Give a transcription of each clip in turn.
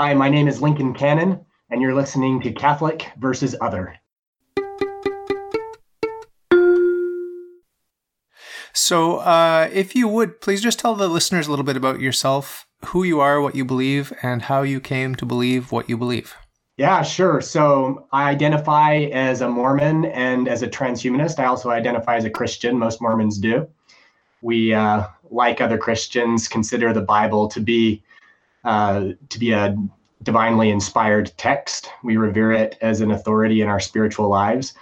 Hi, my name is Lincoln Cannon, and you're listening to Catholic versus Other. So, uh, if you would, please just tell the listeners a little bit about yourself, who you are, what you believe, and how you came to believe what you believe. Yeah, sure. So I identify as a Mormon and as a transhumanist. I also identify as a Christian. Most Mormons do. We, uh, like other Christians, consider the Bible to be uh, to be a divinely inspired text. We revere it as an authority in our spiritual lives.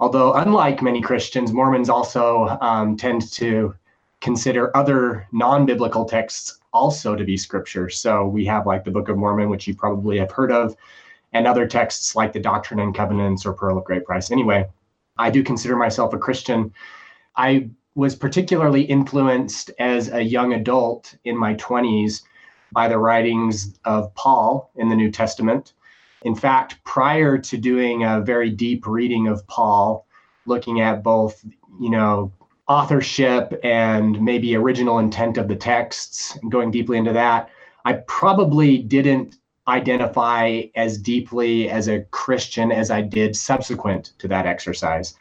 Although, unlike many Christians, Mormons also um, tend to consider other non biblical texts also to be scripture. So we have like the Book of Mormon, which you probably have heard of, and other texts like the Doctrine and Covenants or Pearl of Great Price. Anyway, I do consider myself a Christian. I was particularly influenced as a young adult in my 20s by the writings of Paul in the New Testament. In fact, prior to doing a very deep reading of Paul, looking at both, you know, authorship and maybe original intent of the texts, and going deeply into that, I probably didn't identify as deeply as a Christian as I did subsequent to that exercise.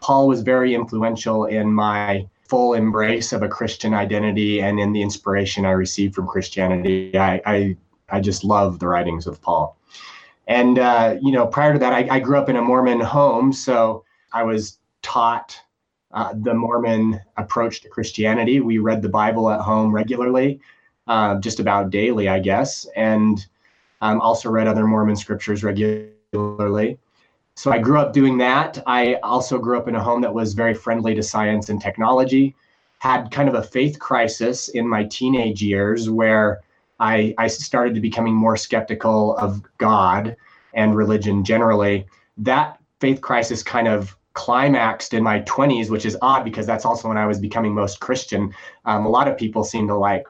Paul was very influential in my full embrace of a Christian identity and in the inspiration I received from Christianity. I, I, I just love the writings of Paul. And, uh, you know, prior to that, I, I, grew up in a Mormon home. So I was taught uh, the Mormon approach to Christianity. We read the Bible at home regularly, uh, just about daily, I guess, and um, also read other Mormon scriptures regularly so I grew up doing that. I also grew up in a home that was very friendly to science and technology. Had kind of a faith crisis in my teenage years where I, I started to becoming more skeptical of God and religion generally. That faith crisis kind of climaxed in my 20s, which is odd because that's also when I was becoming most Christian. Um, a lot of people seem to like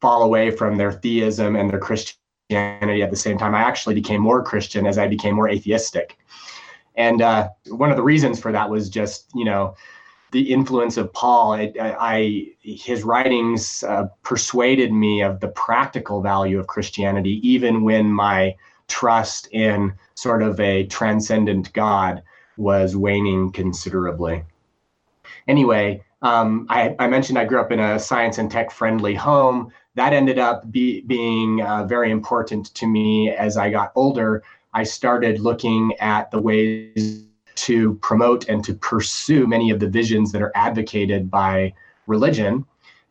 fall away from their theism and their Christianity at the same time. I actually became more Christian as I became more atheistic. And uh, one of the reasons for that was just, you know, the influence of Paul. I, I his writings uh, persuaded me of the practical value of Christianity, even when my trust in sort of a transcendent God was waning considerably. Anyway, um, I, I, mentioned I grew up in a science and tech friendly home. That ended up be, being uh, very important to me as I got older I started looking at the ways to promote and to pursue many of the visions that are advocated by religion.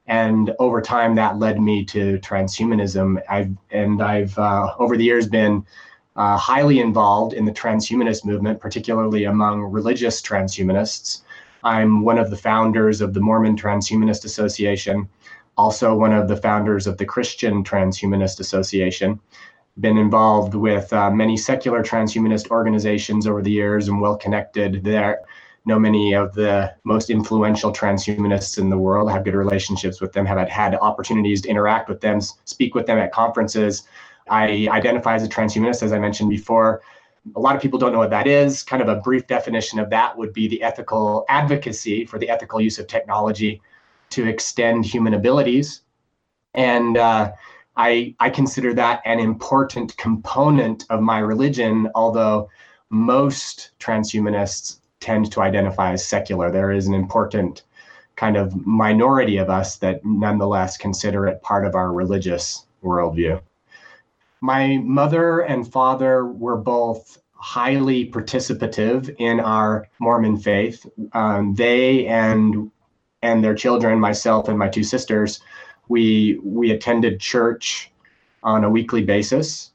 And over time, that led me to transhumanism. I've and I've uh, over the years been uh, highly involved in the transhumanist movement, particularly among religious transhumanists. I'm one of the founders of the Mormon Transhumanist Association, also one of the founders of the Christian Transhumanist Association been involved with uh, many secular transhumanist organizations over the years and well connected. There know many of the most influential transhumanists in the world have good relationships with them have had, opportunities to interact with them speak with them at conferences. I identify as a transhumanist as i mentioned before. A lot of people don't know what that is. Kind of a brief definition of that would be the ethical advocacy for the ethical use of technology to extend human abilities. And uh, I, I consider that an important component of my religion, although most transhumanists tend to identify as secular. There is an important kind of minority of us that nonetheless consider it part of our religious worldview. My mother and father were both highly participative in our Mormon faith. Um, they and and their children, myself and my two sisters, we we attended church on a weekly basis.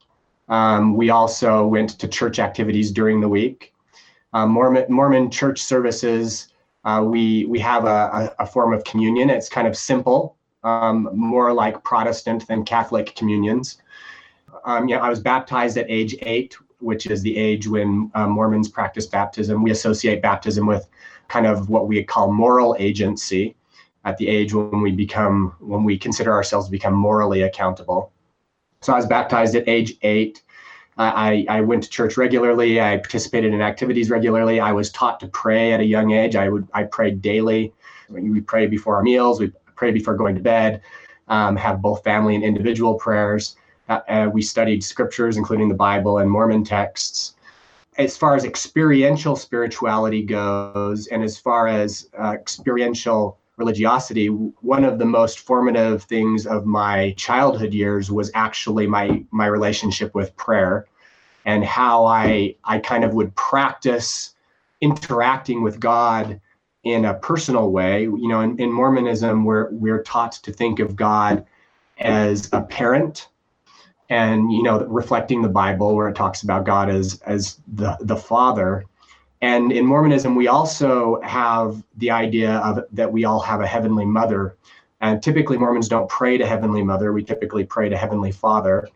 Um, we also went to church activities during the week. Um, Mormon Mormon church services. Uh, we we have a, a, form of communion. It's kind of simple, um, more like Protestant than Catholic communions. Um, yeah, I was baptized at age eight, which is the age when uh, Mormons practice baptism. We associate baptism with kind of what we call moral agency at the age when we become when we consider ourselves to become morally accountable. So I was baptized at age eight. I, I went to church regularly. I participated in activities regularly. I was taught to pray at a young age. I would I prayed daily. We pray before our meals. We pray before going to bed. Um, have both family and individual prayers. Uh, uh, we studied scriptures, including the Bible and Mormon texts. As far as experiential spirituality goes, and as far as uh, experiential religiosity, one of the most formative things of my childhood years was actually my my relationship with prayer and how I I kind of would practice interacting with God in a personal way. You know, in, in Mormonism, we're we're taught to think of God as a parent and you know reflecting the bible where it talks about god as as the the father and in mormonism we also have the idea of that we all have a heavenly mother and typically mormons don't pray to heavenly mother we typically pray to heavenly father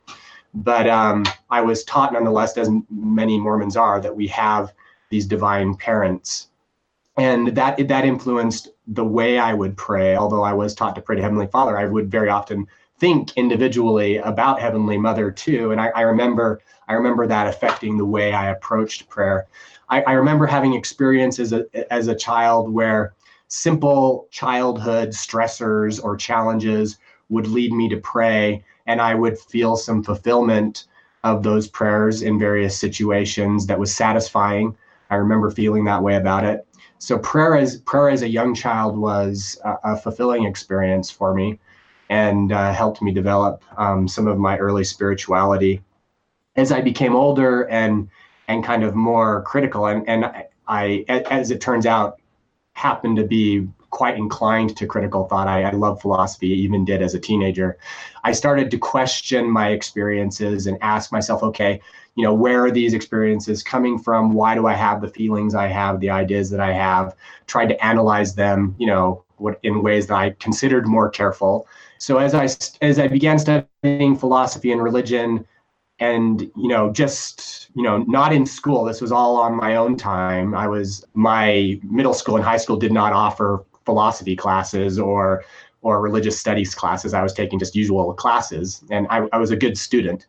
but um, I was taught, nonetheless, as many Mormons are, that we have these divine parents, and that that influenced the way I would pray. Although I was taught to pray to Heavenly Father, I would very often think individually about Heavenly Mother too. And I, I remember I remember that affecting the way I approached prayer. I, I remember having experiences as a, as a child where simple childhood stressors or challenges would lead me to pray and I would feel some fulfillment of those prayers in various situations that was satisfying. I remember feeling that way about it. So prayer as prayer as a young child was a, a fulfilling experience for me, and uh, helped me develop um, some of my early spirituality. As I became older and and kind of more critical, and and I, as it turns out, happened to be quite inclined to critical thought. I, I love philosophy, even did as a teenager. I started to question my experiences and ask myself, okay, you know, where are these experiences coming from? Why do I have the feelings I have, the ideas that I have? Tried to analyze them, you know, what in ways that I considered more careful. So as I as I began studying philosophy and religion, and you know just you know not in school this was all on my own time i was my middle school and high school did not offer philosophy classes or or religious studies classes. I was taking just usual classes, and I, I was a good student.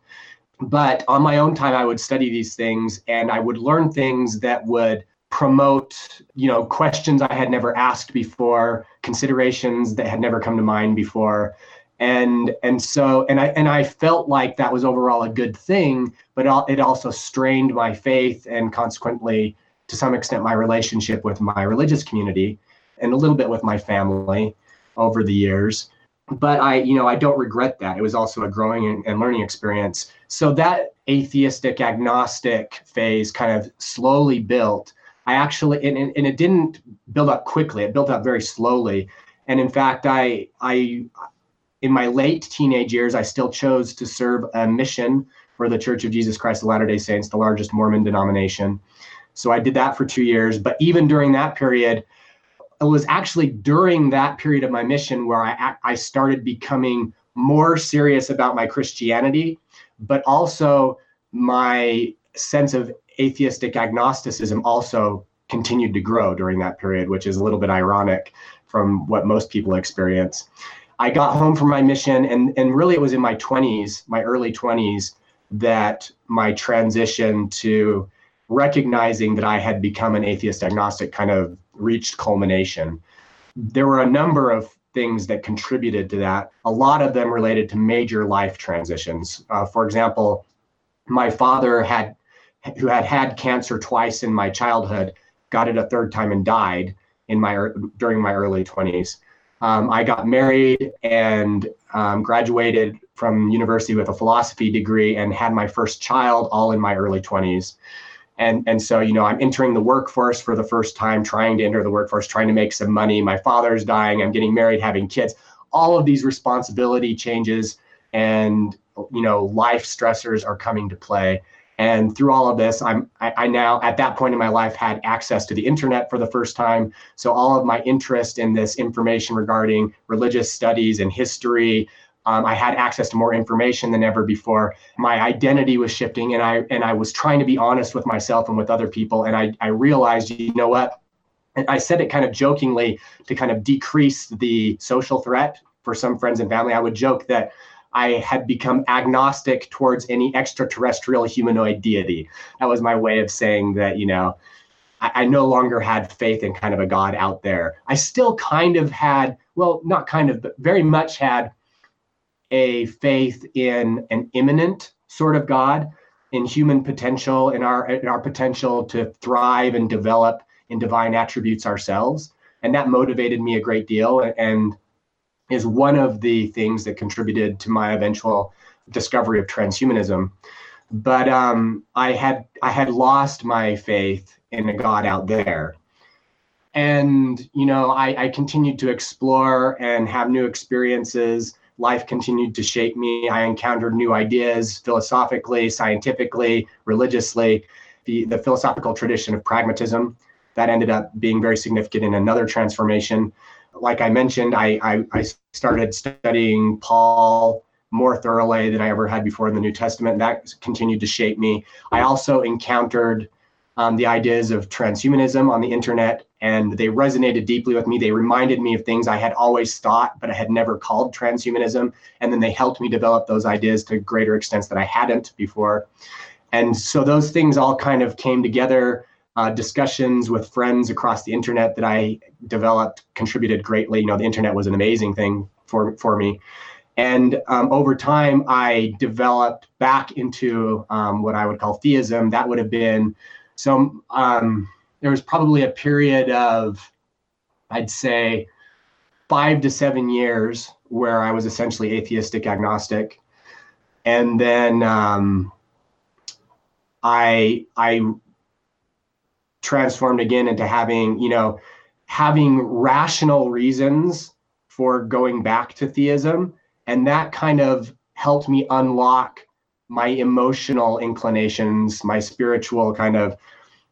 But on my own time, I would study these things, and I would learn things that would promote you know questions i had never asked before considerations that had never come to mind before and and so and i and i felt like that was overall a good thing but it also strained my faith and consequently to some extent my relationship with my religious community and a little bit with my family over the years. But I, you know, I don't regret that. It was also a growing and, learning experience. So that atheistic agnostic phase kind of slowly built. I actually, and, and it didn't build up quickly. It built up very slowly. And in fact, I, I, in my late teenage years, I still chose to serve a mission for the Church of Jesus Christ of Latter day Saints, the largest Mormon denomination. So I did that for two years. But even during that period, it was actually during that period of my mission where I, I started becoming more serious about my Christianity, but also my sense of atheistic agnosticism also continued to grow during that period, which is a little bit ironic from what most people experience. I got home from my mission, and, and really it was in my 20s, my early 20s, that my transition to recognizing that I had become an atheist agnostic kind of reached culmination. There were a number of things that contributed to that, a lot of them related to major life transitions. Uh, for example, my father had who had had cancer twice in my childhood got it a third time and died in my during my early 20s um, i got married and um, graduated from university with a philosophy degree and had my first child all in my early 20s and and so you know i'm entering the workforce for the first time trying to enter the workforce trying to make some money. My father's dying. I'm getting married having kids. All of these responsibility changes and you know life stressors are coming to play and through all of this i'm I, I, now at that point in my life had access to the internet for the first time so all of my interest in this information regarding religious studies and history um, I had access to more information than ever before. My identity was shifting, and I and I was trying to be honest with myself and with other people. And I I realized, you know what? And I said it kind of jokingly to kind of decrease the social threat for some friends and family. I would joke that I had become agnostic towards any extraterrestrial humanoid deity. That was my way of saying that, you know, I, I, no longer had faith in kind of a God out there. I still kind of had, well, not kind of, but very much had a faith in an immanent sort of God, in human potential, in our in our potential to thrive and develop in divine attributes ourselves, and that motivated me a great deal, and is one of the things that contributed to my eventual discovery of transhumanism. But um, I had I had lost my faith in a God out there, and you know I, I continued to explore and have new experiences life continued to shape me. I encountered new ideas philosophically, scientifically, religiously. The, the philosophical tradition of pragmatism that ended up being very significant in another transformation. Like I mentioned, I, I, I started studying Paul more thoroughly than I ever had before in the New Testament. That continued to shape me. I also encountered um, the ideas of transhumanism on the internet, and they resonated deeply with me. They reminded me of things I had always thought, but I had never called transhumanism. And then they helped me develop those ideas to greater extents that I hadn't before. And so those things all kind of came together. Uh, discussions with friends across the internet that I developed contributed greatly. You know, the internet was an amazing thing for for me. And um, over time, I developed back into um, what I would call theism. That would have been so um, there was probably a period of, I'd say, five to seven years where I was essentially atheistic agnostic. And then um, I I transformed again into having, you know, having rational reasons for going back to theism. And that kind of helped me unlock my emotional inclinations, my spiritual kind of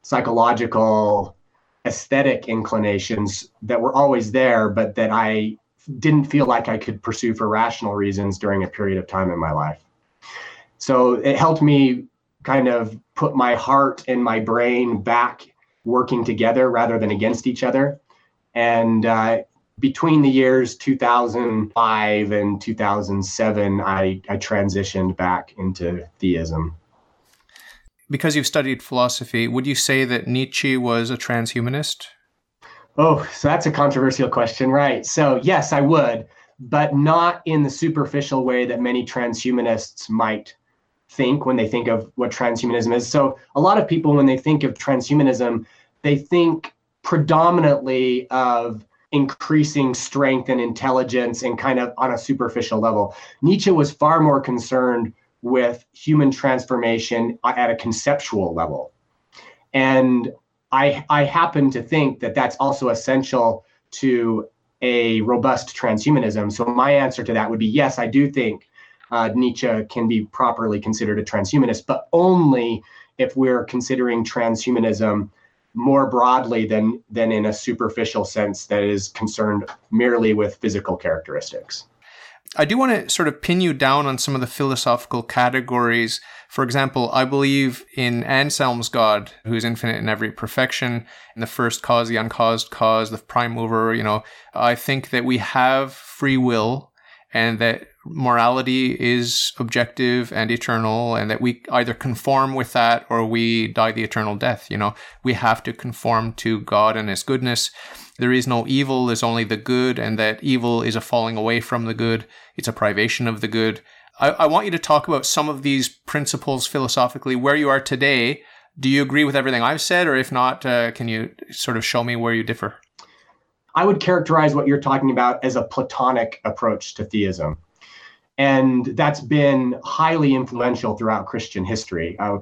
psychological aesthetic inclinations that were always there, but that I didn't feel like I could pursue for rational reasons during a period of time in my life. So it helped me kind of put my heart and my brain back working together rather than against each other. And uh, between the years 2005 and 2007, I, I transitioned back into theism. Because you've studied philosophy, would you say that Nietzsche was a transhumanist? Oh, so that's a controversial question, right? So, yes, I would, but not in the superficial way that many transhumanists might think when they think of what transhumanism is. So, a lot of people, when they think of transhumanism, they think predominantly of increasing strength and intelligence and kind of on a superficial level. Nietzsche was far more concerned with human transformation at a conceptual level. And I, I happen to think that that's also essential to a robust transhumanism. So my answer to that would be yes, I do think uh, Nietzsche can be properly considered a transhumanist, but only if we're considering transhumanism more broadly than than in a superficial sense that is concerned merely with physical characteristics. I do want to sort of pin you down on some of the philosophical categories. For example, I believe in Anselm's God, who is infinite in every perfection, in the first cause, the uncaused cause, the prime mover. You know, I think that we have free will and that morality is objective and eternal and that we either conform with that or we die the eternal death you know? We have to conform to god and his goodness. There is no evil there's only the good and that evil is a falling away from the good. It's a privation of the good. I, I want you to talk about some of these principles philosophically where you are today. Do you agree with everything i've said or if not uh, can you sort of show me where you differ? I would characterize what you're talking about as a Platonic approach to theism. And that's been highly influential throughout Christian history. Uh,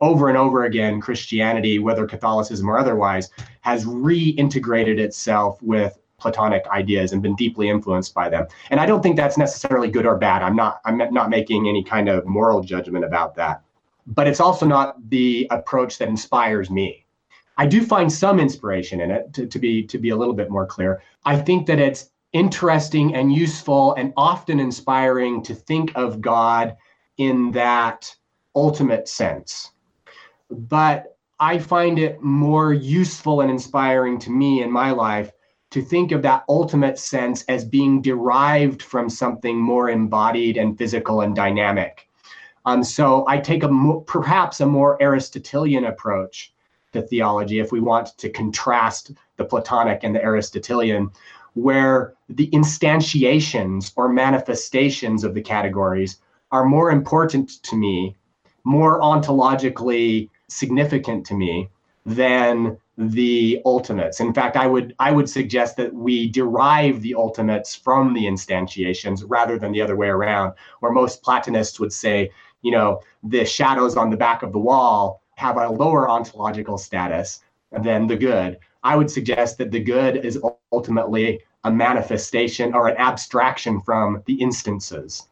over and over again, Christianity, whether Catholicism or otherwise, has reintegrated itself with Platonic ideas and been deeply influenced by them. And I don't think that's necessarily good or bad. I'm not I'm not making any kind of moral judgment about that. But it's also not the approach that inspires me. I do find some inspiration in it to, to be to be a little bit more clear. I think that it's interesting and useful and often inspiring to think of God in that ultimate sense. But I find it more useful and inspiring to me in my life to think of that ultimate sense as being derived from something more embodied and physical and dynamic. Um, so I take a mo- perhaps a more Aristotelian approach to theology if we want to contrast the Platonic and the Aristotelian, where the instantiations or manifestations of the categories are more important to me, more ontologically significant to me than the ultimates. In fact, I would I would suggest that we derive the ultimates from the instantiations rather than the other way around, where most Platonists would say, you know, the shadows on the back of the wall have a lower ontological status than the good. I would suggest that the good is ultimately a manifestation or an abstraction from the instances.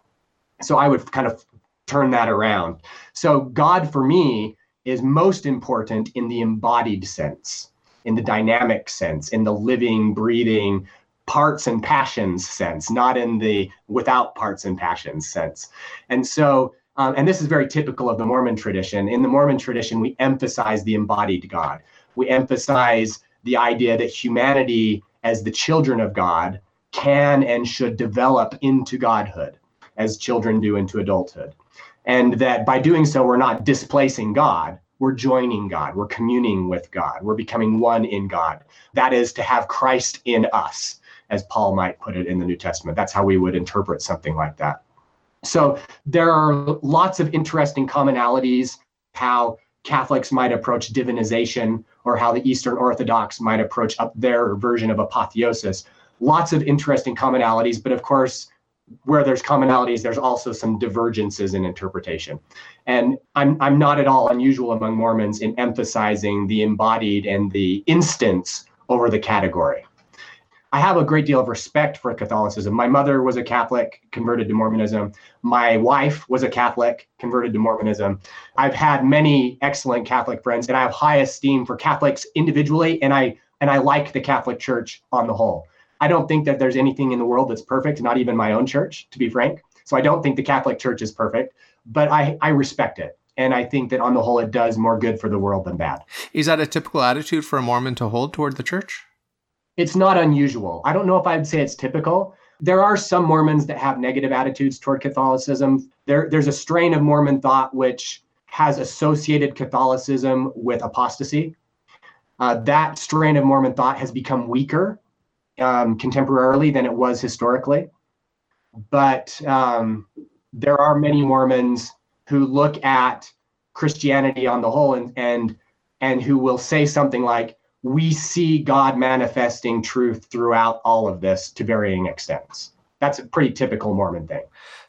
So I would kind of turn that around. So God for me is most important in the embodied sense, in the dynamic sense, in the living, breathing, parts and passions sense, not in the without parts and passions sense. And so, um, and this is very typical of the Mormon tradition. In the Mormon tradition, we emphasize the embodied God. We emphasize the idea that humanity, as the children of God, can and should develop into godhood as children do into adulthood and that by doing so, we're not displacing God. We're joining God. We're communing with God. We're becoming one in God. That is to have Christ in us, as Paul might put it in the New Testament. That's how we would interpret something like that. So there are lots of interesting commonalities how Catholics might approach divinization or how the Eastern Orthodox might approach up their version of apotheosis. Lots of interesting commonalities, but of course, where there's commonalities, there's also some divergences in interpretation. And I'm, I'm not at all unusual among Mormons in emphasizing the embodied and the instance over the category. I have a great deal of respect for Catholicism. My mother was a Catholic, converted to Mormonism. My wife was a Catholic, converted to Mormonism. I've had many excellent Catholic friends, and I have high esteem for Catholics individually, and I and I like the Catholic Church on the whole. I don't think that there's anything in the world that's perfect, not even my own church, to be frank. So I don't think the Catholic Church is perfect, but I, I respect it. And I think that on the whole, it does more good for the world than bad. Is that a typical attitude for a Mormon to hold toward the church? It's not unusual. I don't know if I'd say it's typical. There are some Mormons that have negative attitudes toward Catholicism. There, there's a strain of Mormon thought which has associated Catholicism with apostasy. Uh, that strain of Mormon thought has become weaker um, contemporarily than it was historically. But um, there are many Mormons who look at Christianity on the whole and and and who will say something like, "We see God manifesting truth throughout all of this to varying extents." That's a pretty typical Mormon thing.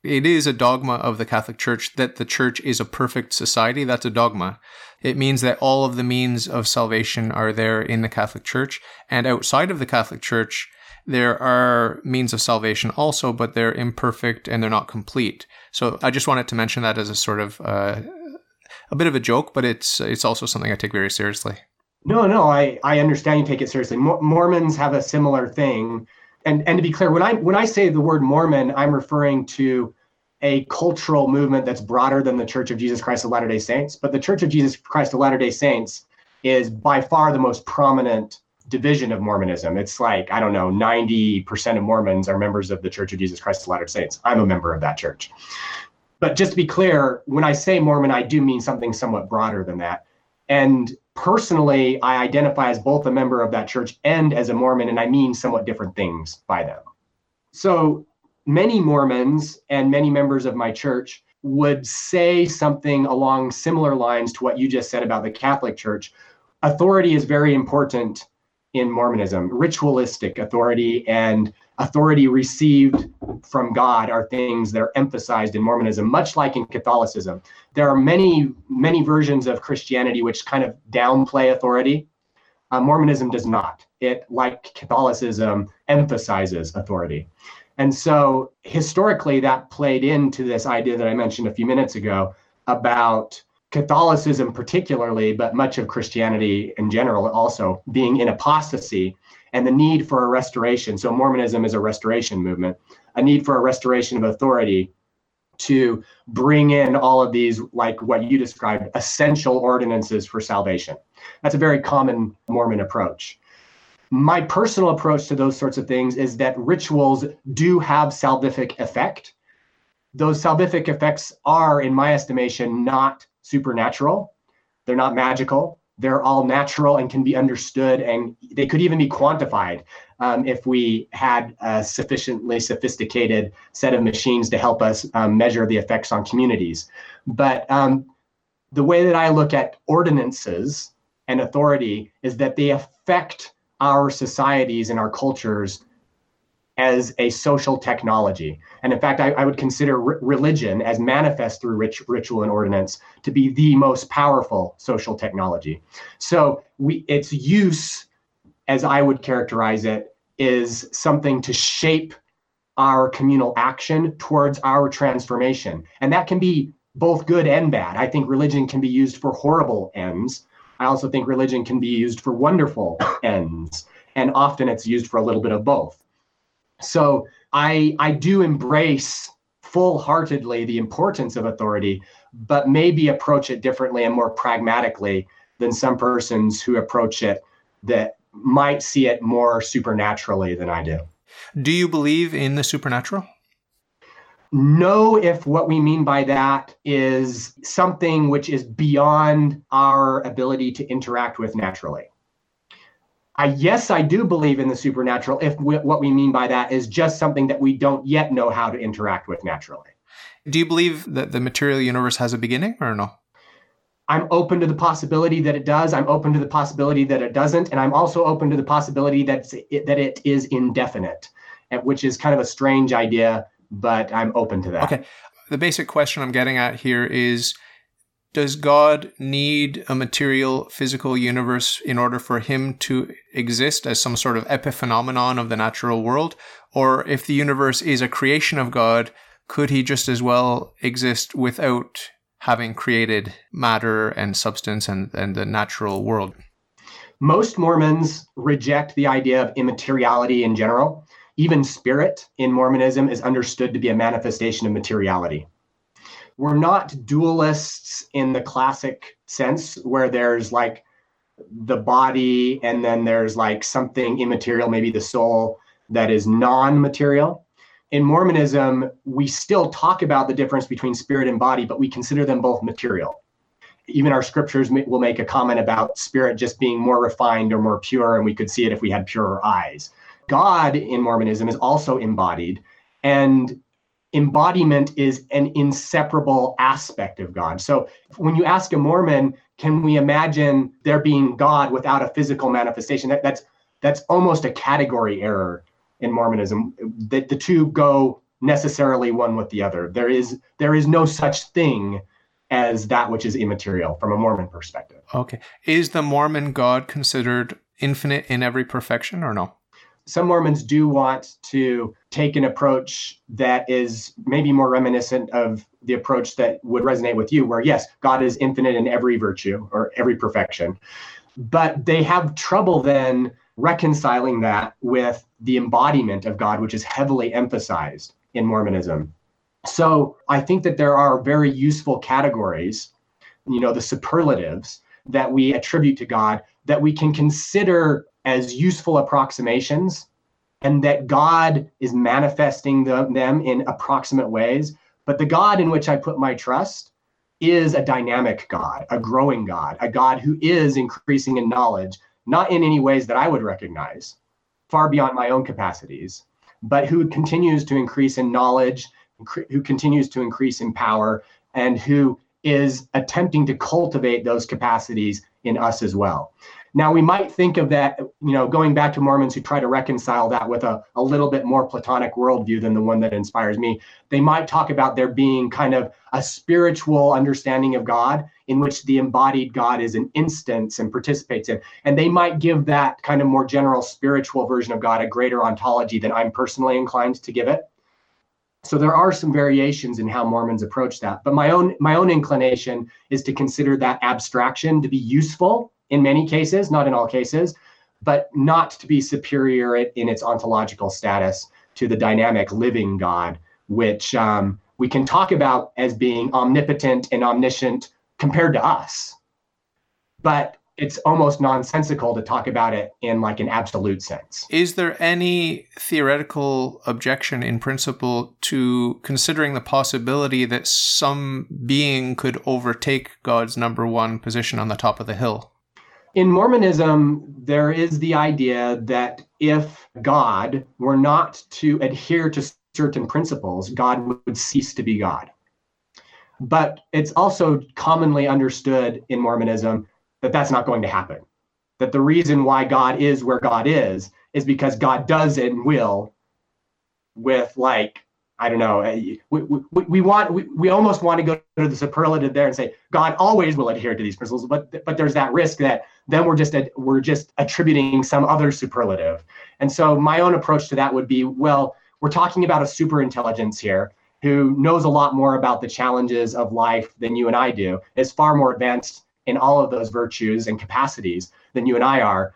It is a dogma of the Catholic Church that the church is a perfect society. That's a dogma. It means that all of the means of salvation are there in the Catholic Church. And outside of the Catholic Church, there are means of salvation also, but they're imperfect and they're not complete. So I just wanted to mention that as a sort of uh, a bit of a joke, but it's it's also something I take very seriously. No, no, I, I understand you take it seriously. Mormons have a similar thing and and to be clear, when I when I say the word Mormon, I'm referring to a cultural movement that's broader than the Church of Jesus Christ of Latter-day Saints. But the Church of Jesus Christ of Latter-day Saints is by far the most prominent division of Mormonism. It's like, I don't know, 90% of Mormons are members of the Church of Jesus Christ of Latter-day Saints. I'm a member of that church. But just to be clear, when I say Mormon, I do mean something somewhat broader than that. And personally, I identify as both a member of that church and as a Mormon, and I mean somewhat different things by them. So many Mormons and many members of my church would say something along similar lines to what you just said about the Catholic Church. Authority is very important in Mormonism. Ritualistic authority and authority received from God are things that are emphasized in Mormonism, much like in Catholicism. There are many, many versions of Christianity which kind of downplay authority. Uh, Mormonism does not. It, like Catholicism, emphasizes authority. And so historically, that played into this idea that I mentioned a few minutes ago about Catholicism, particularly, but much of Christianity in general also being in apostasy and the need for a restoration. So, Mormonism is a restoration movement, a need for a restoration of authority to bring in all of these, like what you described, essential ordinances for salvation. That's a very common Mormon approach. My personal approach to those sorts of things is that rituals do have salvific effect. Those salvific effects are, in my estimation, not supernatural. They're not magical. they're all natural and can be understood, and they could even be quantified um, if we had a sufficiently sophisticated set of machines to help us um, measure the effects on communities. But um, the way that I look at ordinances and authority is that they affect our societies and our cultures as a social technology. And in fact, I, I would consider religion as manifest through ritual and ordinance to be the most powerful social technology. So we, its use, as I would characterize it, is something to shape our communal action towards our transformation. And that can be both good and bad. I think religion can be used for horrible ends. I also think religion can be used for wonderful ends. And often it's used for a little bit of both. So I I do embrace full-heartedly the importance of authority, but maybe approach it differently and more pragmatically than some persons who approach it that might see it more supernaturally than I do. Do you believe in the supernatural? Know if what we mean by that is something which is beyond our ability to interact with naturally. I yes, I do believe in the supernatural if we, what we mean by that is just something that we don't yet know how to interact with naturally. Do you believe that the material universe has a beginning or no? I'm open to the possibility that it does. I'm open to the possibility that it doesn't, and I'm also open to the possibility that it, that it is indefinite, which is kind of a strange idea, but I'm open to that. Okay. The basic question I'm getting at here is does God need a material physical universe in order for him to exist as some sort of epiphenomenon of the natural world? Or if the universe is a creation of God, could he just as well exist without having created matter and substance and, and the natural world? Most Mormons reject the idea of immateriality in general. Even spirit in Mormonism is understood to be a manifestation of materiality we're not dualists in the classic sense where there's like the body and then there's like something immaterial maybe the soul that is non-material. In mormonism we still talk about the difference between spirit and body but we consider them both material. Even our scriptures will make a comment about spirit just being more refined or more pure and we could see it if we had purer eyes. God in mormonism is also embodied and embodiment is an inseparable aspect of God. So when you ask a Mormon, can we imagine there being God without a physical manifestation? That, that's that's almost a category error in Mormonism. That the two go necessarily one with the other. There is there is no such thing as that which is immaterial from a Mormon perspective. Okay. Is the Mormon God considered infinite in every perfection or no? Some Mormons do want to take an approach that is maybe more reminiscent of the approach that would resonate with you, where yes, God is infinite in every virtue or every perfection. But they have trouble then reconciling that with the embodiment of God, which is heavily emphasized in Mormonism. So I think that there are very useful categories, you know, the superlatives that we attribute to God that we can consider as useful approximations and that God is manifesting the, them in approximate ways. But the God in which I put my trust is a dynamic God, a growing God, a God who is increasing in knowledge, not in any ways that I would recognize, far beyond my own capacities, but who continues to increase in knowledge, who continues to increase in power, and who is attempting to cultivate those capacities in us as well. Now, we might think of that, you know, going back to Mormons who try to reconcile that with a, a little bit more Platonic worldview than the one that inspires me. They might talk about there being kind of a spiritual understanding of God in which the embodied God is an instance and participates in. And they might give that kind of more general spiritual version of God a greater ontology than I'm personally inclined to give it. So there are some variations in how Mormons approach that. But my own my own inclination is to consider that abstraction to be useful in many cases, not in all cases, but not to be superior in its ontological status to the dynamic living God, which um, we can talk about as being omnipotent and omniscient compared to us. But it's almost nonsensical to talk about it in like an absolute sense. Is there any theoretical objection in principle to considering the possibility that some being could overtake God's number one position on the top of the hill? In Mormonism, there is the idea that if God were not to adhere to certain principles, God would cease to be God. But it's also commonly understood in Mormonism that that's not going to happen. That the reason why God is where God is is because God does and will with like I don't know. Eh, we, we, we want we, we almost want to go to the superlative there and say God always will adhere to these principles, but but there's that risk that then we're just a, we're just attributing some other superlative. And so my own approach to that would be, well, we're talking about a super intelligence here who knows a lot more about the challenges of life than you and I do. Is far more advanced in all of those virtues and capacities than you and I are.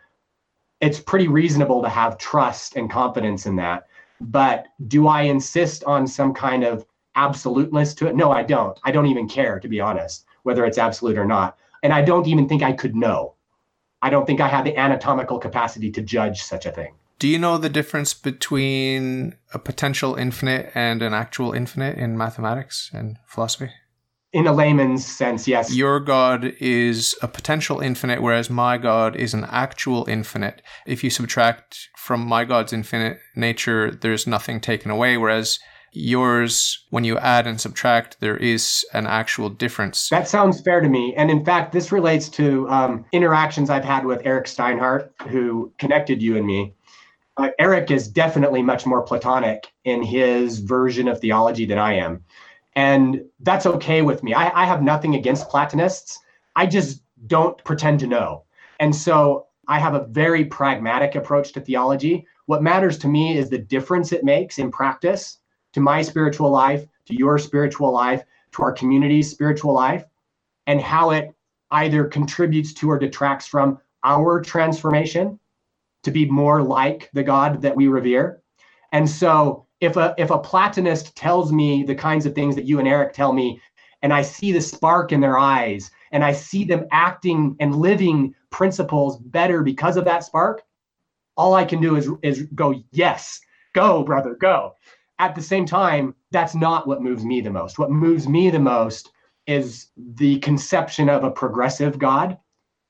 It's pretty reasonable to have trust and confidence in that but do I insist on some kind of absoluteness to it? No, I don't. I don't even care, to be honest, whether it's absolute or not. And I don't even think I could know. I don't think I have the anatomical capacity to judge such a thing. Do you know the difference between a potential infinite and an actual infinite in mathematics and philosophy? In a layman's sense, yes. Your God is a potential infinite, whereas my God is an actual infinite. If you subtract from my God's infinite nature, there's nothing taken away, whereas yours, when you add and subtract, there is an actual difference. That sounds fair to me. And in fact, this relates to um, interactions I've had with Eric Steinhart, who connected you and me. Uh, Eric is definitely much more Platonic in his version of theology than I am. And that's okay with me. I, I have nothing against Platonists. I just don't pretend to know. And so I have a very pragmatic approach to theology. What matters to me is the difference it makes in practice to my spiritual life, to your spiritual life, to our community's spiritual life, and how it either contributes to or detracts from our transformation to be more like the God that we revere. And so if a if a platonist tells me the kinds of things that you and Eric tell me and I see the spark in their eyes and I see them acting and living principles better because of that spark, all I can do is is go, yes, go, brother, go. At the same time, that's not what moves me the most. What moves me the most is the conception of a progressive God,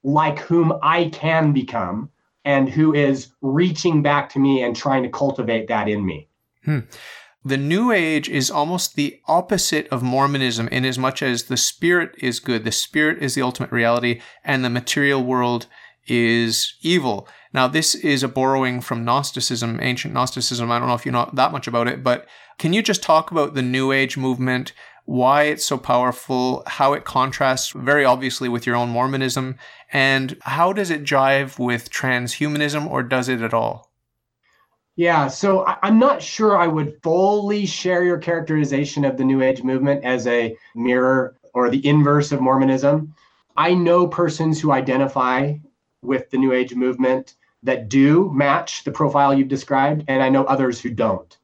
like whom I can become, and who is reaching back to me and trying to cultivate that in me. Hmm. The New Age is almost the opposite of Mormonism in as much as the spirit is good, the spirit is the ultimate reality, and the material world is evil. Now, this is a borrowing from Gnosticism, ancient Gnosticism. I don't know if you know that much about it, but can you just talk about the New Age movement, why it's so powerful, how it contrasts very obviously with your own Mormonism, and how does it jive with transhumanism, or does it at all? Yeah, so I, am not sure I would fully share your characterization of the New Age movement as a mirror or the inverse of Mormonism. I know persons who identify with the New Age movement that do match the profile you've described, and I know others who don't.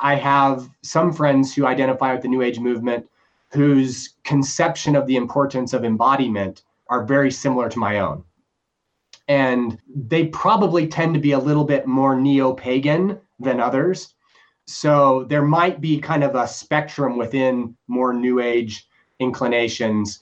I have some friends who identify with the New Age movement whose conception of the importance of embodiment are very similar to my own and they probably tend to be a little bit more neo-pagan than others. So there might be kind of a spectrum within more new age inclinations.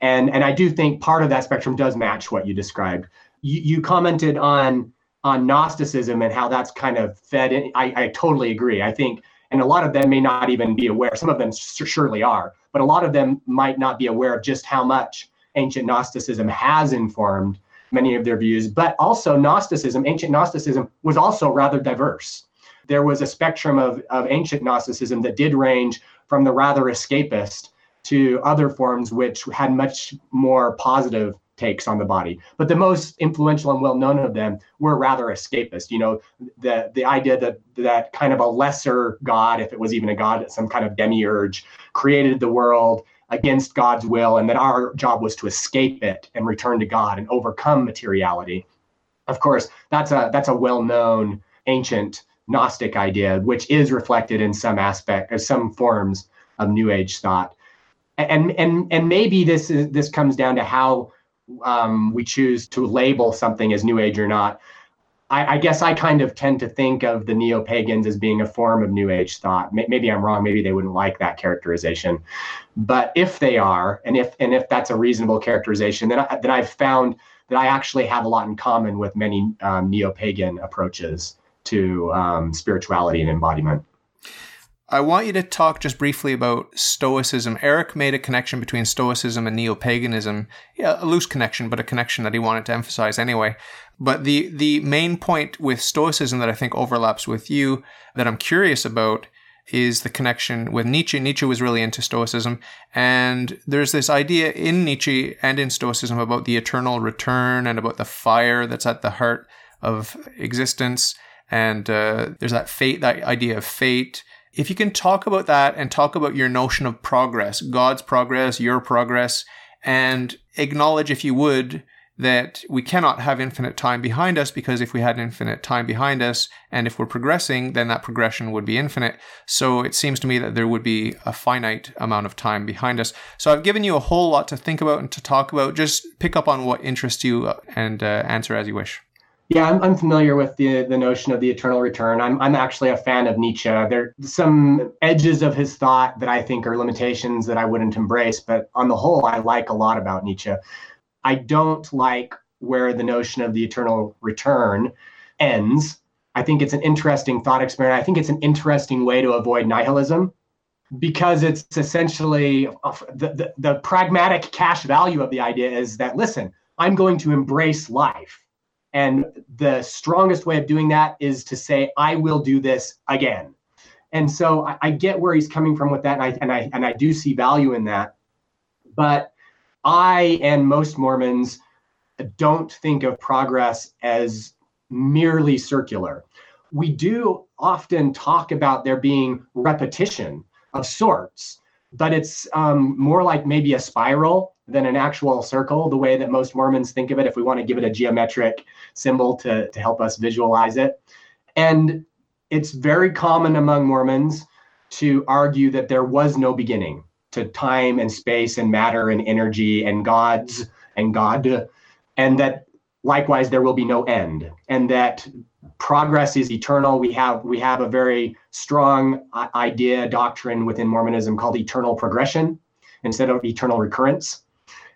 And and i do think part of that spectrum does match what you described. You, you commented on on gnosticism and how that's kind of fed in. I, I totally agree. I think and a lot of them may not even be aware. Some of them surely are but a lot of them might not be aware of just how much ancient gnosticism has informed many of their views, but also Gnosticism, ancient Gnosticism, was also rather diverse. There was a spectrum of, of ancient Gnosticism that did range from the rather escapist to other forms which had much more positive takes on the body. But the most influential and well known of them were rather escapist. You know, the the idea that that kind of a lesser god, if it was even a god, some kind of demiurge, created the world against God's will, and that our job was to escape it and return to God and overcome materiality. Of course, that's a that's a well-known ancient Gnostic idea, which is reflected in some aspect or some forms of New Age thought. And and and maybe this is this comes down to how um, we choose to label something as New Age or not. I, I, guess I kind of tend to think of the neo pagans as being a form of New Age thought. Maybe I'm wrong. Maybe they wouldn't like that characterization, but if they are, and if and if that's a reasonable characterization, then I, then I've found that I actually have a lot in common with many um, neo pagan approaches to um, spirituality and embodiment. I want you to talk just briefly about Stoicism. Eric made a connection between Stoicism and neo paganism. Yeah, a loose connection, but a connection that he wanted to emphasize anyway. But the the main point with Stoicism that I think overlaps with you that I'm curious about is the connection with Nietzsche. Nietzsche was really into Stoicism, and there's this idea in Nietzsche and in Stoicism about the eternal return and about the fire that's at the heart of existence. And uh, there's that fate, that idea of fate. If you can talk about that and talk about your notion of progress, God's progress, your progress, and acknowledge, if you would, that we cannot have infinite time behind us because if we had infinite time behind us and if we're progressing, then that progression would be infinite. So it seems to me that there would be a finite amount of time behind us. So I've given you a whole lot to think about and to talk about. Just pick up on what interests you and uh, answer as you wish. Yeah, I'm, I'm familiar with the the notion of the eternal return. I'm I'm actually a fan of Nietzsche. There are some edges of his thought that I think are limitations that I wouldn't embrace, but on the whole, I like a lot about Nietzsche. I don't like where the notion of the eternal return ends. I think it's an interesting thought experiment. I think it's an interesting way to avoid nihilism because it's essentially uh, the, the, the pragmatic cash value of the idea is that, listen, I'm going to embrace life. And the strongest way of doing that is to say, I will do this again. And so I, I get where he's coming from with that. And I, and I, and I do see value in that. But I and most Mormons don't think of progress as merely circular. We do often talk about there being repetition of sorts, but it's um, more like maybe a spiral than an actual circle, the way that most Mormons think of it, if we want to give it a geometric symbol to, to help us visualize it. And it's very common among Mormons to argue that there was no beginning to time and space and matter and energy and gods and God, and that likewise there will be no end, and that progress is eternal. We have we have a very strong uh, idea doctrine within Mormonism called eternal progression instead of eternal recurrence.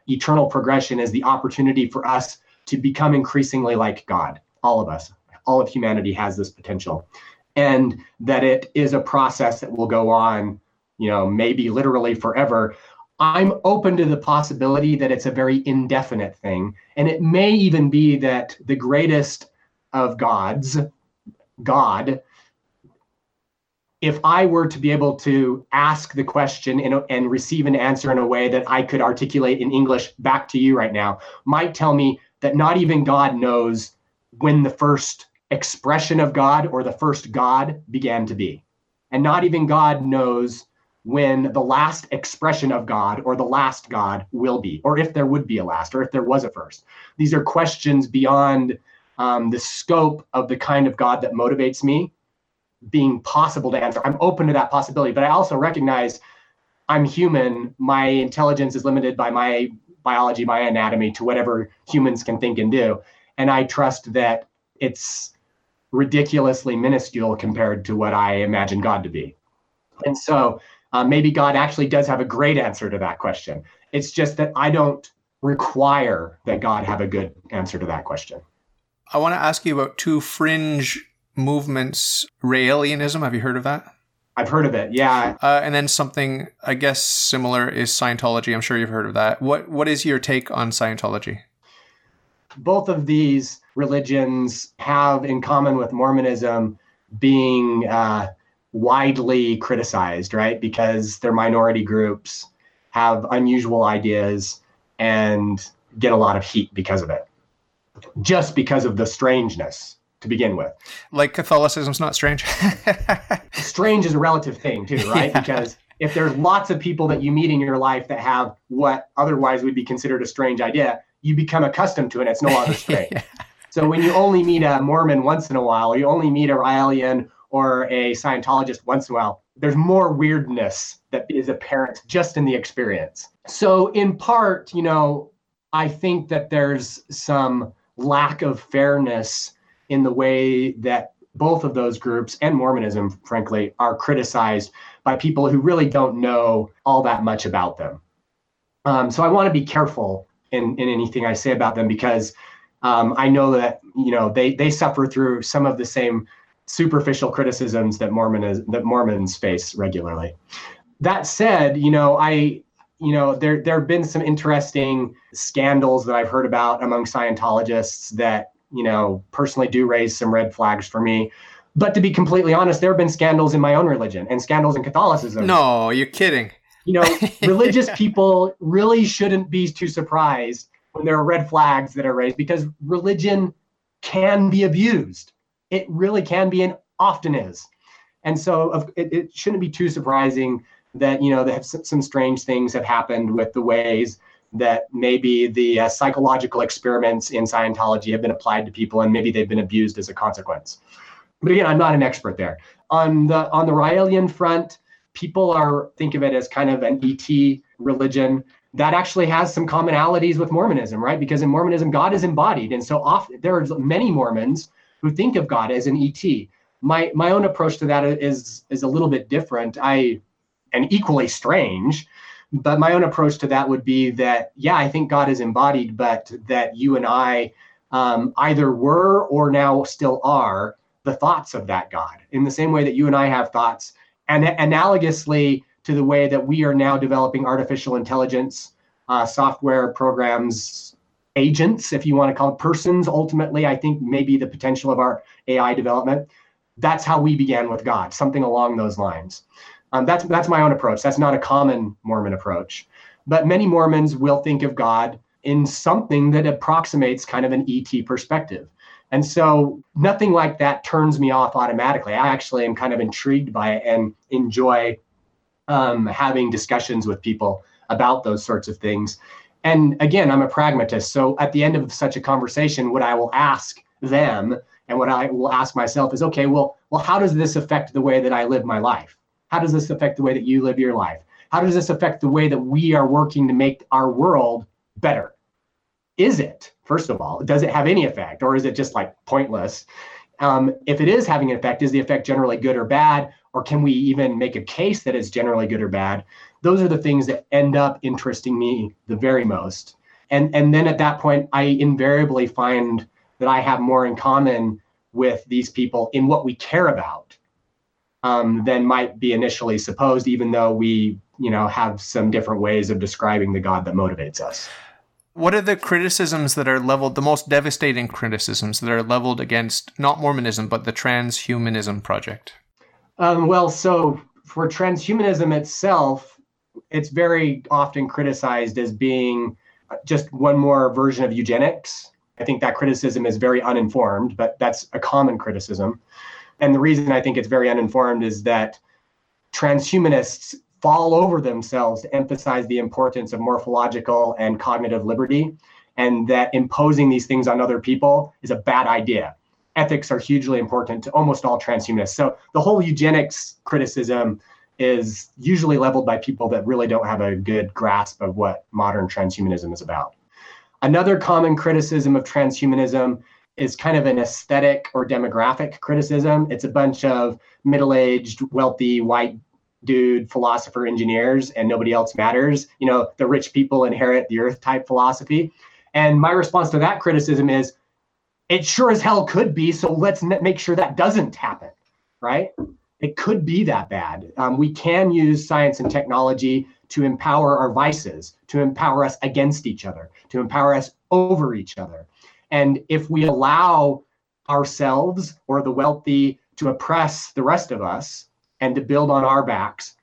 Eternal progression is the opportunity for us to become increasingly like God. All of us, all of humanity has this potential, and that it is a process that will go on you know, maybe literally forever. I'm open to the possibility that it's a very indefinite thing. And it may even be that the greatest of gods, God, if I were to be able to ask the question a, and receive an answer in a way that I could articulate in English back to you right now, might tell me that not even God knows when the first expression of God or the first God began to be. And not even God knows when the last expression of God or the last God will be, or if there would be a last, or if there was a first. These are questions beyond um, the scope of the kind of God that motivates me being possible to answer. I'm open to that possibility, but I also recognize I'm human. My intelligence is limited by my biology, my anatomy, to whatever humans can think and do. And I trust that it's ridiculously minuscule compared to what I imagine God to be. And so uh, maybe God actually does have a great answer to that question. It's just that I don't require that God have a good answer to that question. I want to ask you about two fringe movements Raelianism. Have you heard of that? I've heard of it, yeah. Uh, and then something, I guess, similar is Scientology. I'm sure you've heard of that. What What is your take on Scientology? Both of these religions have in common with Mormonism being uh, widely criticized, right? Because their minority groups have unusual ideas and get a lot of heat because of it, just because of the strangeness to begin with. Like Catholicism's not strange. strange is a relative thing, too, right? Yeah. Because if there's lots of people that you meet in your life that have what otherwise would be considered a strange idea, you become accustomed to it. And it's no longer strange. yeah. So when you only meet a Mormon once in a while, or you only meet a Raelian or a Scientologist once in a while, there's more weirdness that is apparent just in the experience. So, in part, you know, I think that there's some lack of fairness in the way that both of those groups and Mormonism, frankly, are criticized by people who really don't know all that much about them. Um, so I want to be careful in, in anything I say about them because um, I know that you know they they suffer through some of the same superficial criticisms that Mormon is, that Mormons face regularly. That said, you know I you know there there have been some interesting scandals that I've heard about among Scientologists that you know personally do raise some red flags for me. But to be completely honest, there have been scandals in my own religion and scandals in Catholicism. No, you're kidding. You know, religious people really shouldn't be too surprised when there are red flags that are raised because religion can be abused. It really can be and often is. And so it, it shouldn't be too surprising that, you know, that some strange things have happened with the ways that maybe the uh, psychological experiments in Scientology have been applied to people and maybe they've been abused as a consequence. But again, I'm not an expert there. On the on the Raelian front, people are think of it as kind of an ET religion that actually has some commonalities with Mormonism, right? Because in Mormonism, God is embodied, and so often there are many Mormons who think of God as an ET. My my own approach to that is is a little bit different. I and equally strange, but my own approach to that would be that yeah, I think God is embodied, but that you and I um, either were or now still are the thoughts of that God, in the same way that you and I have thoughts, and analogously to the way that we are now developing artificial intelligence uh, software programs agents if you want to call it persons ultimately i think maybe the potential of our ai development. That's how we began with god something along those lines um, that's that's my own approach that's not a common mormon approach but many mormons will think of god in something that approximates kind of an et perspective and so nothing like that turns me off automatically i actually am kind of intrigued by it and enjoy um, having discussions with people about those sorts of things. And again, I'm a pragmatist. So at the end of such a conversation, what I will ask them and what I will ask myself is, okay, well, well, how does this affect the way that I live my life? How does this affect the way that you live your life? How does this affect the way that we are working to make our world better? Is it, first of all, does it have any effect or is it just like pointless? Um, if it is having an effect, is the effect generally good or bad? Or can we even make a case that it's generally good or bad? Those are the things that end up interesting me the very most. And, and then at that point, I invariably find that I have more in common with these people in what we care about um, than might be initially supposed, even though we, you know, have some different ways of describing the God that motivates us. What are the criticisms that are leveled, the most devastating criticisms that are leveled against not Mormonism, but the transhumanism project? Um, well, so for transhumanism itself, it's very often criticized as being just one more version of eugenics. I think that criticism is very uninformed, but that's a common criticism. And the reason I think it's very uninformed is that transhumanists fall over themselves to emphasize the importance of morphological and cognitive liberty, and that imposing these things on other people is a bad idea. Ethics are hugely important to almost all transhumanists. So the whole eugenics criticism is usually leveled by people that really don't have a good grasp of what modern transhumanism is about. Another common criticism of transhumanism is kind of an aesthetic or demographic criticism. It's a bunch of middle aged, wealthy, white dude philosopher engineers and nobody else matters. You know, the rich people inherit the earth type philosophy. And my response to that criticism is it sure as hell could be. So let's make sure that doesn't happen, right? It could be that bad. Um, we can use science and technology to empower our vices, to empower us against each other, to empower us over each other. And if we allow ourselves or the wealthy to oppress the rest of us, and to build on our backs,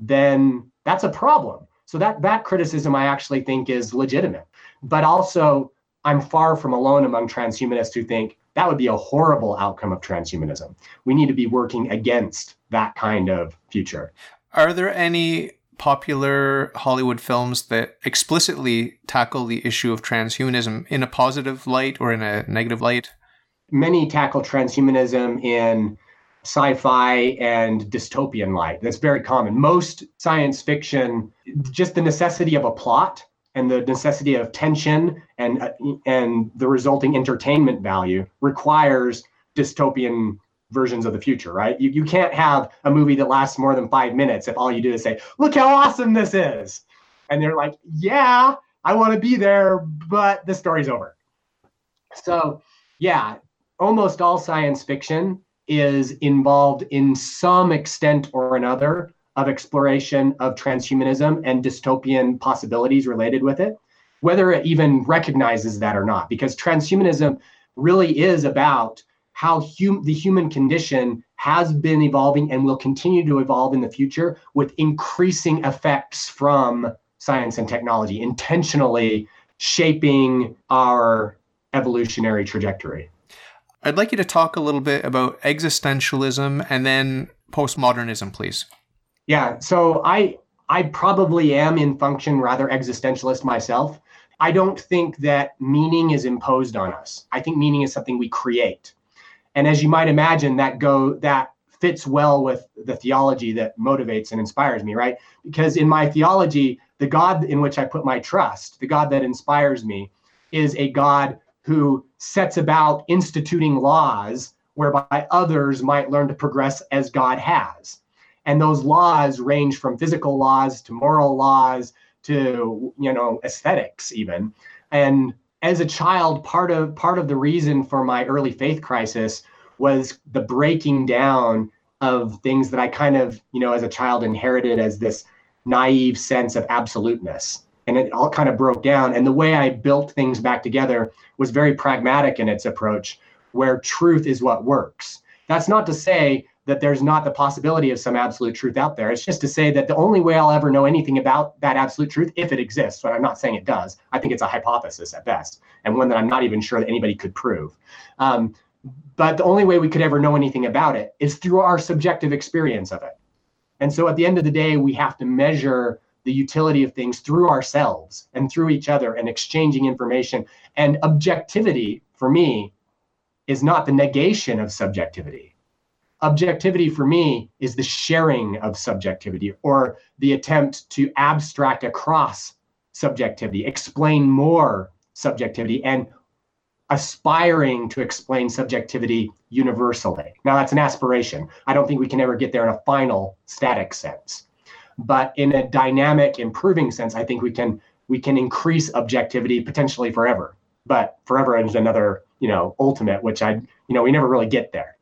then that's a problem. So that that criticism I actually think is legitimate. But also I'm far from alone among transhumanists who think that would be a horrible outcome of transhumanism. We need to be working against that kind of future. Are there any popular Hollywood films that explicitly tackle the issue of transhumanism in a positive light or in a negative light? Many tackle transhumanism in sci-fi and dystopian light. That's very common. Most science fiction, just the necessity of a plot and the necessity of tension and uh, and the resulting entertainment value requires dystopian versions of the future, right? You, you can't have a movie that lasts more than five minutes if all you do is say, look how awesome this is. And they're like, yeah, I want to be there, but the story's over. So, yeah, almost all science fiction is involved in some extent or another of exploration of transhumanism and dystopian possibilities related with it, whether it even recognizes that or not, because transhumanism really is about how hum- the human condition has been evolving and will continue to evolve in the future with increasing effects from science and technology, intentionally shaping our evolutionary trajectory. I'd like you to talk a little bit about existentialism and then postmodernism, please. Yeah, so I I probably am in function rather existentialist myself. I don't think that meaning is imposed on us. I think meaning is something we create. And as you might imagine, that go that fits well with the theology that motivates and inspires me, right? Because in my theology, the God in which I put my trust, the God that inspires me, is a God who sets about instituting laws whereby others might learn to progress as God has. And those laws range from physical laws to moral laws to you know aesthetics even. And as a child, part of part of the reason for my early faith crisis was the breaking down of things that I kind of, you know, as a child inherited as this naive sense of absoluteness. And it all kind of broke down. And the way I built things back together was very pragmatic in its approach, where truth is what works. That's not to say that there's not the possibility of some absolute truth out there. It's just to say that the only way I'll ever know anything about that absolute truth, if it exists, but I'm not saying it does, I think it's a hypothesis at best, and one that I'm not even sure that anybody could prove. Um, but the only way we could ever know anything about it is through our subjective experience of it. And so at the end of the day, we have to measure the utility of things through ourselves and through each other and exchanging information. And objectivity, for me, is not the negation of subjectivity objectivity for me is the sharing of subjectivity or the attempt to abstract across subjectivity, explain more subjectivity, and aspiring to explain subjectivity universally. Now, that's an aspiration. I don't think we can ever get there in a final static sense. But in a dynamic, improving sense, I think we can we can increase objectivity potentially forever. But forever is another, you know, ultimate, which I, you know, we never really get there.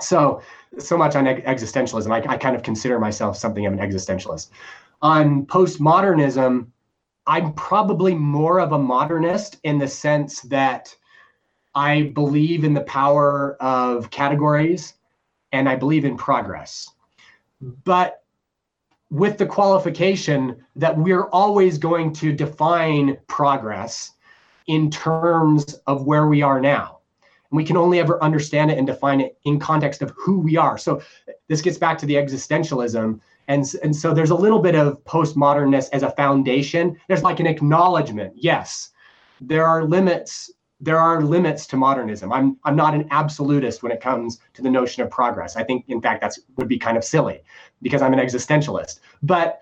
So, so much on existentialism. I, I kind of consider myself something of an existentialist. On postmodernism, I'm probably more of a modernist in the sense that I believe in the power of categories and I believe in progress. But with the qualification that we're always going to define progress in terms of where we are now we can only ever understand it and define it in context of who we are. So this gets back to the existentialism. And, and so there's a little bit of postmoderness as a foundation. There's like an acknowledgement. Yes, there are limits. There are limits to modernism. I'm I'm not an absolutist when it comes to the notion of progress. I think, in fact, that's would be kind of silly because I'm an existentialist. But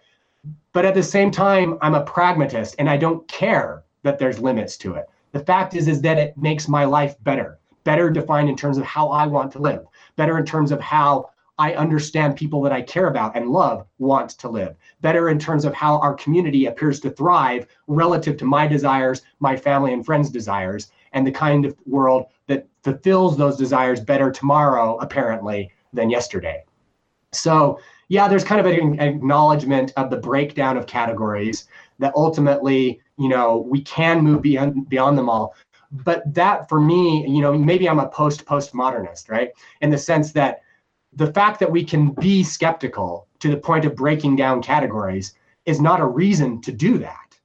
but at the same time, I'm a pragmatist, and I don't care that there's limits to it. The fact is is that it makes my life better better defined in terms of how I want to live, better in terms of how I understand people that I care about and love want to live, better in terms of how our community appears to thrive relative to my desires, my family and friends' desires, and the kind of world that fulfills those desires better tomorrow, apparently, than yesterday. So, yeah, there's kind of an acknowledgement of the breakdown of categories that ultimately, you know, we can move beyond beyond them all but that for me you know maybe i'm a post postmodernist right? In the sense that the fact that we can be skeptical to the point of breaking down categories is not a reason to do that.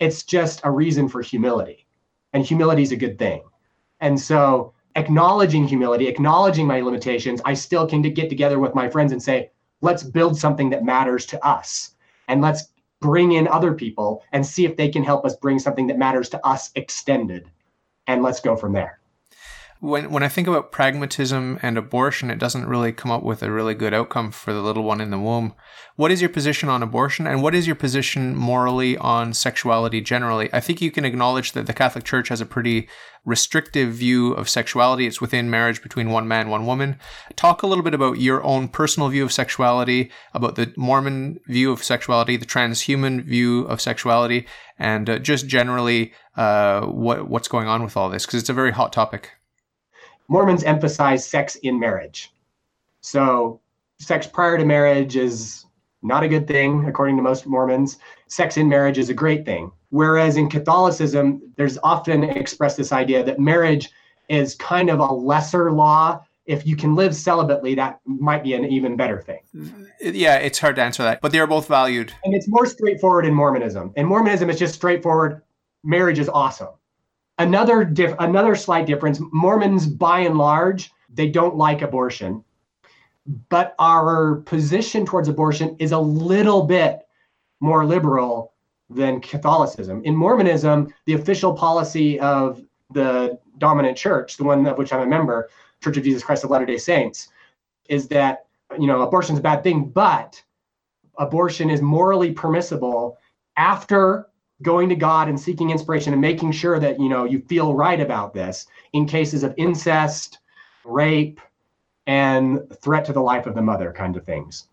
It's just a reason for humility. And humility is a good thing. And so acknowledging humility acknowledging my limitations i still can get together with my friends and say let's build something that matters to us. And let's bring in other people and see if they can help us bring something that matters to us extended. And let's go from there when when I think about pragmatism and abortion, it doesn't really come up with a really good outcome for the little one in the womb. What is your position on abortion, and what is your position morally on sexuality generally? I think you can acknowledge that the Catholic Church has a pretty restrictive view of sexuality. It's within marriage between one man, one woman. Talk a little bit about your own personal view of sexuality, about the Mormon view of sexuality, the transhuman view of sexuality, and uh, just generally uh, what what's going on with all this because it's a very hot topic. Mormons emphasize sex in marriage. So, sex prior to marriage is not a good thing, according to most Mormons. Sex in marriage is a great thing. Whereas in Catholicism, there's often expressed this idea that marriage is kind of a lesser law. If you can live celibately, that might be an even better thing. Mm, yeah, it's hard to answer that, but they are both valued. And it's more straightforward in Mormonism. In Mormonism, it's just straightforward. Marriage is awesome. Another diff- another slight difference, Mormons by and large, they don't like abortion. But our position towards abortion is a little bit more liberal than Catholicism. In Mormonism, the official policy of the dominant church, the one of which I'm a member, Church of Jesus Christ of Latter-day Saints, is that you know abortion is a bad thing, but abortion is morally permissible after going to God and seeking inspiration and making sure that you know you feel right about this in cases of incest, rape, and threat to the life of the mother kind of things.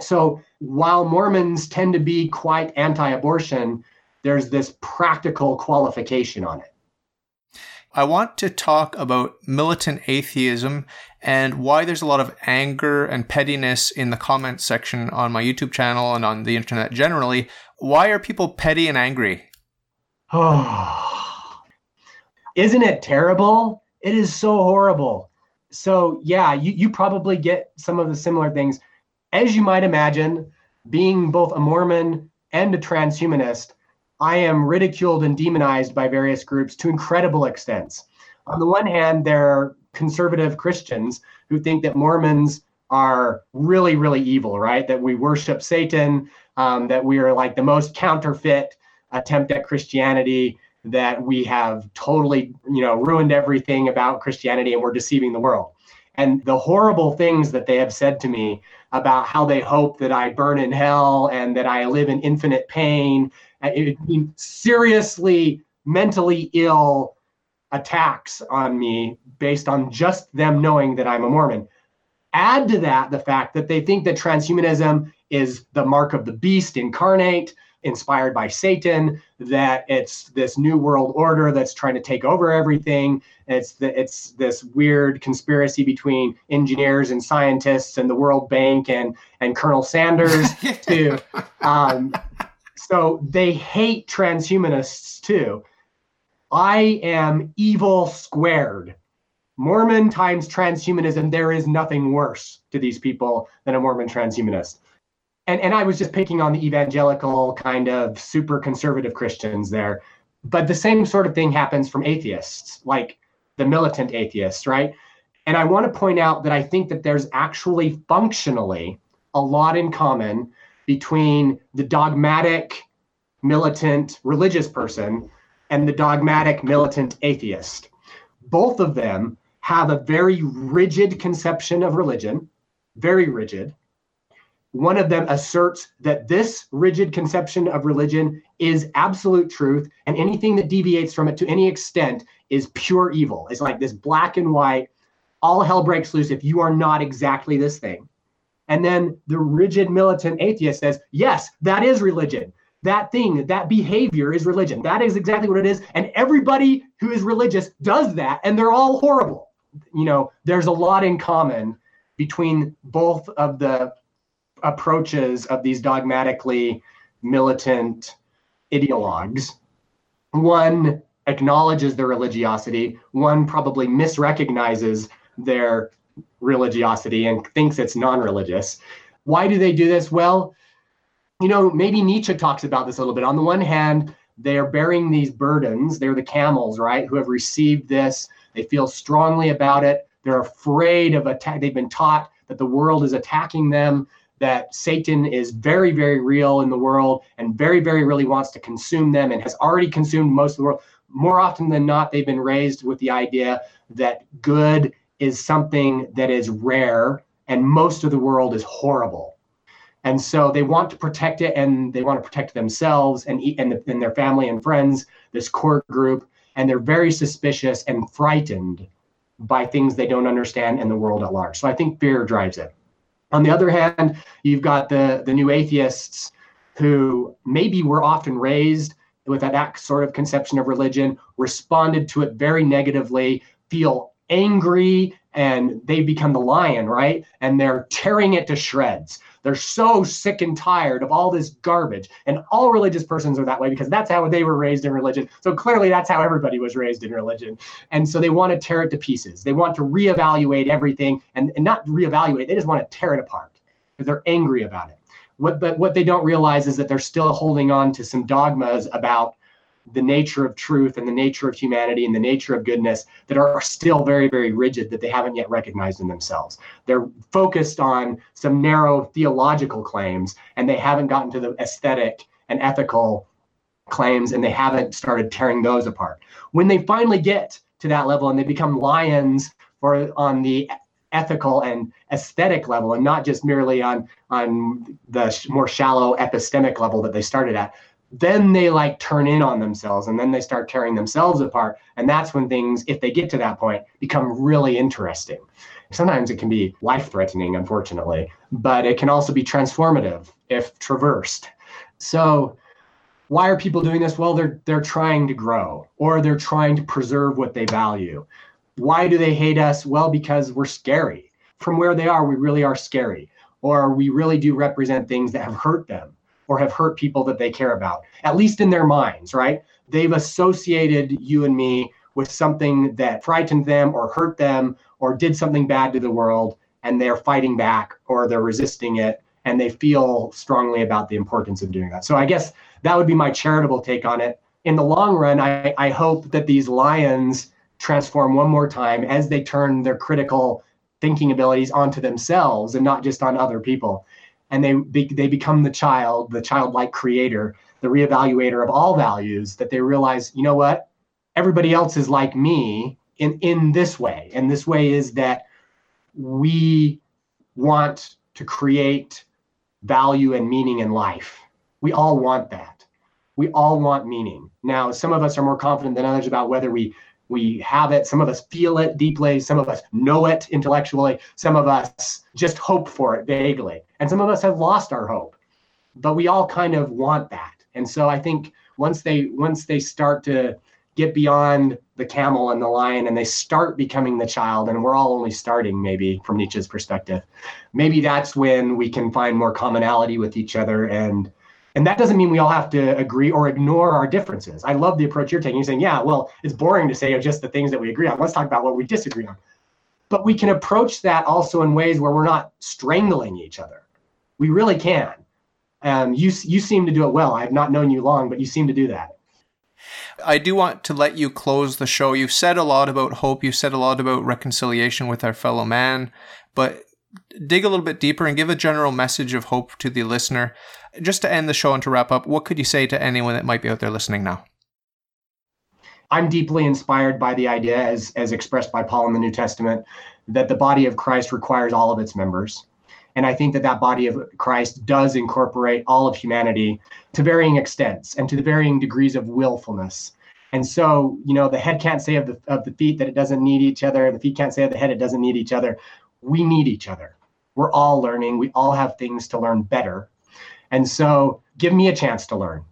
So while Mormons tend to be quite anti-abortion, there's this practical qualification on it. I want to talk about militant atheism and why there's a lot of anger and pettiness in the comment section on my YouTube channel and on the internet generally why are people petty and angry? Oh, isn't it terrible? It is so horrible. So, yeah, you, you probably get some of the similar things. As you might imagine, being both a Mormon and a transhumanist, I am ridiculed and demonized by various groups to incredible extents. On the one hand, there are conservative Christians who think that Mormons are really, really evil, right? That we worship Satan, um, that we are like the most counterfeit attempt at Christianity, that we have totally, you know, ruined everything about Christianity and we're deceiving the world. And the horrible things that they have said to me about how they hope that I burn in hell and that I live in infinite pain, uh, it, it, seriously mentally ill attacks on me based on just them knowing that I'm a Mormon. Add to that the fact that they think that transhumanism is the mark of the beast incarnate, inspired by Satan, that it's this new world order that's trying to take over everything. It's the, it's this weird conspiracy between engineers and scientists and the World Bank and and Colonel Sanders too. Um, so they hate transhumanists too. I am evil squared. Mormon times transhumanism, there is nothing worse to these people than a Mormon transhumanist and and I was just picking on the evangelical kind of super conservative Christians there. But the same sort of thing happens from atheists, like the militant atheists, right? And I want to point out that I think that there's actually functionally a lot in common between the dogmatic militant religious person and the dogmatic militant atheist. Both of them have a very rigid conception of religion, very rigid one of them asserts that this rigid conception of religion is absolute truth, and anything that deviates from it to any extent is pure evil. It's like this black and white, all hell breaks loose if you are not exactly this thing. And then the rigid militant atheist says, yes, that is religion. That thing, that behavior is religion. That is exactly what it is. And everybody who is religious does that, and they're all horrible. You know, there's a lot in common between both of the approaches of these dogmatically militant ideologues. One acknowledges their religiosity, one probably misrecognizes their religiosity and thinks it's non religious. Why do they do this? Well, you know, maybe Nietzsche talks about this a little bit. On the one hand, they are bearing these burdens. They're the camels, right, who have received this. They feel strongly about it. They're afraid of attack. They've been taught that the world is attacking them that Satan is very, very real in the world and very, very really wants to consume them and has already consumed most of the world. more often than not, they've been raised with the idea that good is something that is rare and most of the world is horrible. And so they want to protect it and they want to protect themselves and, and, and their family and friends, this core group. And they're very suspicious and frightened by things they don't understand in the world at large. So I think fear drives it. On the other hand, you've got the, the new atheists who maybe were often raised with that sort of conception of religion, responded to it very negatively, feel angry, and they become the lion, right? And they're tearing it to shreds. They're so sick and tired of all this garbage. And all religious persons are that way because that's how they were raised in religion. So clearly, that's how everybody was raised in religion. And so they want to tear it to pieces. They want to reevaluate everything and, and not reevaluate, they just want to tear it apart because they're angry about it. What, but what they don't realize is that they're still holding on to some dogmas about the nature of truth and the nature of humanity and the nature of goodness that are still very, very rigid that they haven't yet recognized in themselves. They're focused on some narrow theological claims and they haven't gotten to the aesthetic and ethical claims and they haven't started tearing those apart. When they finally get to that level and they become lions for on the ethical and aesthetic level and not just merely on on the more shallow epistemic level that they started at then they like turn in on themselves and then they start tearing themselves apart and that's when things if they get to that point become really interesting. Sometimes it can be life threatening unfortunately but it can also be transformative if traversed. So why are people doing this? Well they're they're trying to grow or they're trying to preserve what they value. Why do they hate us? Well because we're scary. From where they are we really are scary or we really do represent things that have hurt them or have hurt people that they care about, at least in their minds, right? They've associated you and me with something that frightened them or hurt them or did something bad to the world, and they're fighting back or they're resisting it, and they feel strongly about the importance of doing that. So I guess that would be my charitable take on it. In the long run, I, I hope that these lions transform one more time as they turn their critical thinking abilities onto themselves and not just on other people and they they become the child, the childlike creator, the reevaluator of all values. That they realize, you know what, everybody else is like me in in this way, and this way is that we want to create value and meaning in life. We all want that. We all want meaning. Now, some of us are more confident than others about whether we we have it. Some of us feel it deeply. Some of us know it intellectually. Some of us just hope for it vaguely. And some of us have lost our hope. But we all kind of want that. And so I think once they once they start to get beyond the camel and the lion and they start becoming the child and we're all only starting maybe from Nietzsche's perspective maybe that's when we can find more commonality with each other and and that doesn't mean we all have to agree or ignore our differences. I love the approach you're taking. You're saying, yeah, well, it's boring to say just the things that we agree on. Let's talk about what we disagree on. But we can approach that also in ways where we're not strangling each other. We really can. Um, you you seem to do it well. I have not known you long, but you seem to do that. I do want to let you close the show. You've said a lot about hope. You've said a lot about reconciliation with our fellow man, but dig a little bit deeper and give a general message of hope to the listener. Just to end the show and to wrap up, what could you say to anyone that might be out there listening now? I'm deeply inspired by the idea, as, as expressed by Paul in the New Testament, that the body of Christ requires all of its members. And I think that that body of Christ does incorporate all of humanity to varying extents and to the varying degrees of willfulness. And so, you know, the head can't say of the, of the feet that it doesn't need each other. The feet can't say of the head it doesn't need each other we need each other. We're all learning. We all have things to learn better. And so give me a chance to learn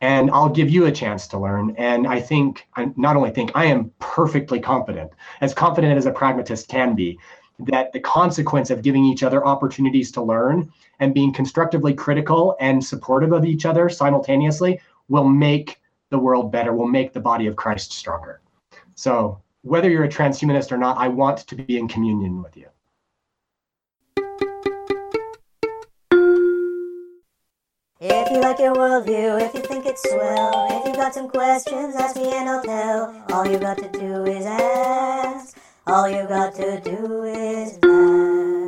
and I'll give you a chance to learn. And I think, I not only think, I am perfectly confident, as confident as a pragmatist can be, that the consequence of giving each other opportunities to learn and being constructively critical and supportive of each other simultaneously will make the world better, will make the body of Christ stronger. So, whether you're a transhumanist or not, I want to be in communion with you. If you like your worldview, if you think it's swell, if you've got some questions, ask me and I'll tell. All you got to do is ask. All you got to do is ask.